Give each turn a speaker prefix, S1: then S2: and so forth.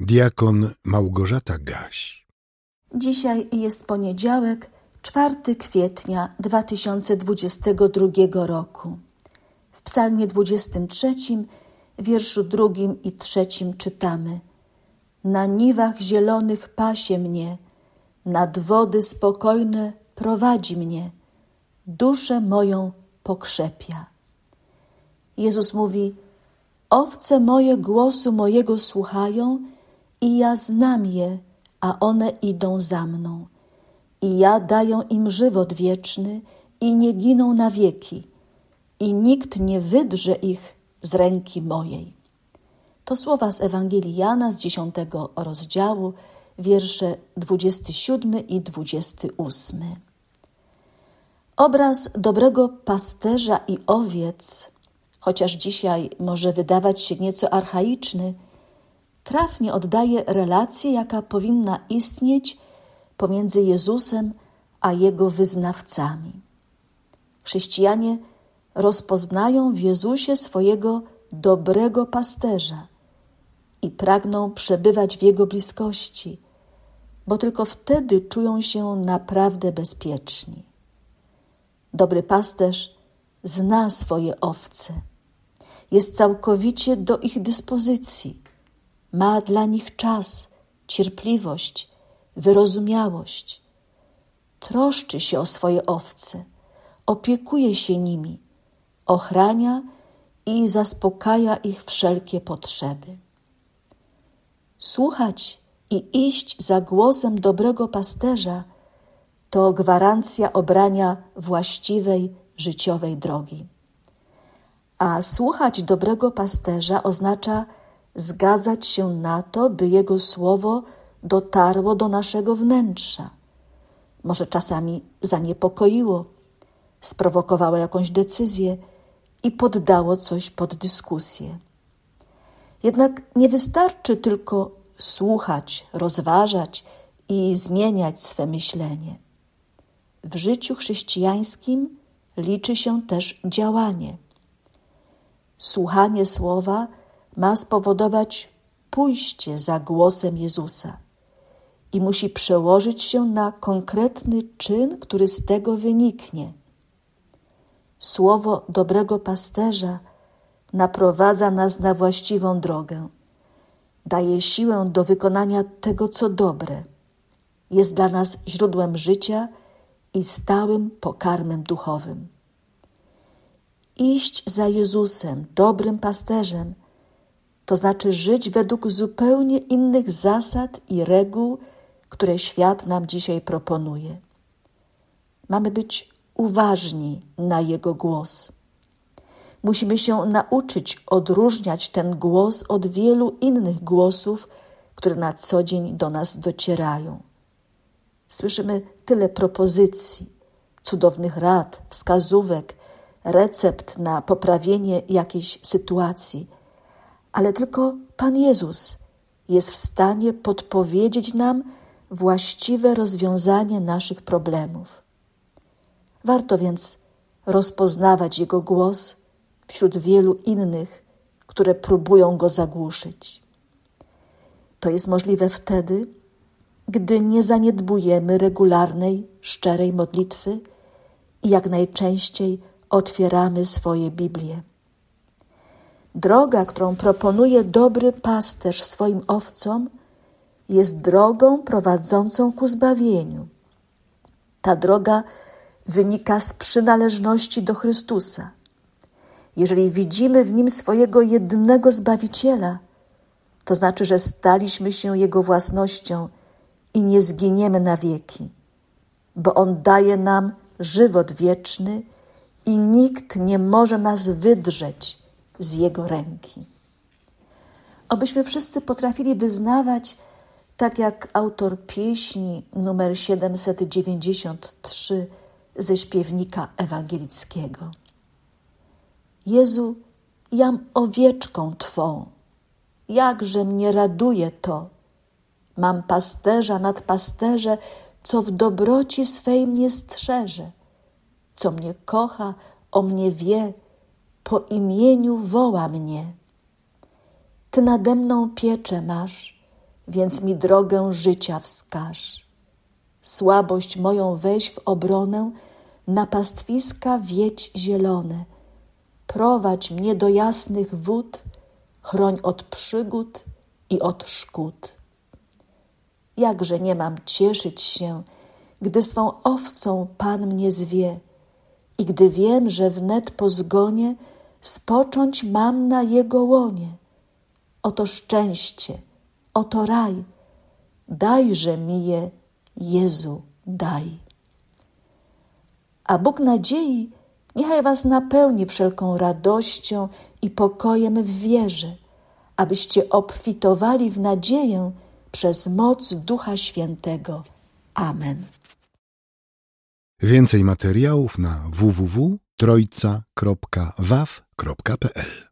S1: Diakon Małgorzata Gaś.
S2: Dzisiaj jest poniedziałek, 4 kwietnia 2022 roku. W Psalmie 23, wierszu drugim i trzecim czytamy: Na niwach zielonych pasie mnie, nad wody spokojne prowadzi mnie, duszę moją pokrzepia. Jezus mówi: Owce moje głosu mojego słuchają i ja znam je, a one idą za mną. I ja daję im żywot wieczny i nie giną na wieki, i nikt nie wydrze ich z ręki mojej. To słowa z Ewangelii Jana z dziesiątego rozdziału, wiersze 27 i 28. Obraz dobrego pasterza i owiec, chociaż dzisiaj może wydawać się nieco archaiczny, trafnie oddaje relację, jaka powinna istnieć pomiędzy Jezusem a jego wyznawcami. Chrześcijanie rozpoznają w Jezusie swojego dobrego pasterza i pragną przebywać w jego bliskości, bo tylko wtedy czują się naprawdę bezpieczni. Dobry pasterz zna swoje owce, jest całkowicie do ich dyspozycji ma dla nich czas, cierpliwość, wyrozumiałość. Troszczy się o swoje owce, opiekuje się nimi, ochrania i zaspokaja ich wszelkie potrzeby. Słuchać i iść za głosem dobrego pasterza to gwarancja obrania właściwej życiowej drogi. A słuchać dobrego pasterza oznacza zgadzać się na to, by Jego słowo dotarło do naszego wnętrza. Może czasami zaniepokoiło, sprowokowało jakąś decyzję i poddało coś pod dyskusję. Jednak nie wystarczy tylko słuchać, rozważać i zmieniać swe myślenie. W życiu chrześcijańskim liczy się też działanie. Słuchanie słowa ma spowodować pójście za głosem Jezusa i musi przełożyć się na konkretny czyn, który z tego wyniknie. Słowo dobrego pasterza naprowadza nas na właściwą drogę, daje siłę do wykonania tego, co dobre, jest dla nas źródłem życia i stałym pokarmem duchowym. Iść za Jezusem, dobrym pasterzem, to znaczy żyć według zupełnie innych zasad i reguł, które świat nam dzisiaj proponuje. Mamy być uważni na Jego głos. Musimy się nauczyć odróżniać ten głos od wielu innych głosów, które na co dzień do nas docierają. Słyszymy tyle propozycji, cudownych rad, wskazówek, recept na poprawienie jakiejś sytuacji ale tylko Pan Jezus jest w stanie podpowiedzieć nam właściwe rozwiązanie naszych problemów. Warto więc rozpoznawać Jego głos wśród wielu innych, które próbują go zagłuszyć. To jest możliwe wtedy, gdy nie zaniedbujemy regularnej, szczerej modlitwy i jak najczęściej otwieramy swoje Biblię. Droga, którą proponuje dobry pasterz swoim owcom, jest drogą prowadzącą ku zbawieniu. Ta droga wynika z przynależności do Chrystusa. Jeżeli widzimy w nim swojego jednego Zbawiciela, to znaczy, że staliśmy się Jego własnością i nie zginiemy na wieki, bo On daje nam żywot wieczny i nikt nie może nas wydrzeć z Jego ręki. Obyśmy wszyscy potrafili wyznawać, tak jak autor pieśni numer 793 ze śpiewnika ewangelickiego. Jezu, jam owieczką Twą, jakże mnie raduje to. Mam pasterza nad pasterze, co w dobroci swej mnie strzeże, co mnie kocha, o mnie wie, po imieniu woła mnie. Ty nade mną piecze masz więc mi drogę życia wskaż. Słabość moją weź w obronę, na pastwiska wiedź zielone. Prowadź mnie do jasnych wód, chroń od przygód i od szkód. Jakże nie mam cieszyć się, gdy swą owcą Pan mnie zwie i gdy wiem, że wnet po zgonie spocząć mam na Jego łonie. Oto szczęście, oto raj, dajże mi je, Jezu, daj. A Bóg nadziei niechaj was napełni wszelką radością i pokojem w wierze, abyście obfitowali w nadzieję przez moc Ducha Świętego. Amen.
S1: Więcej materiałów na www.trojca.waw.pl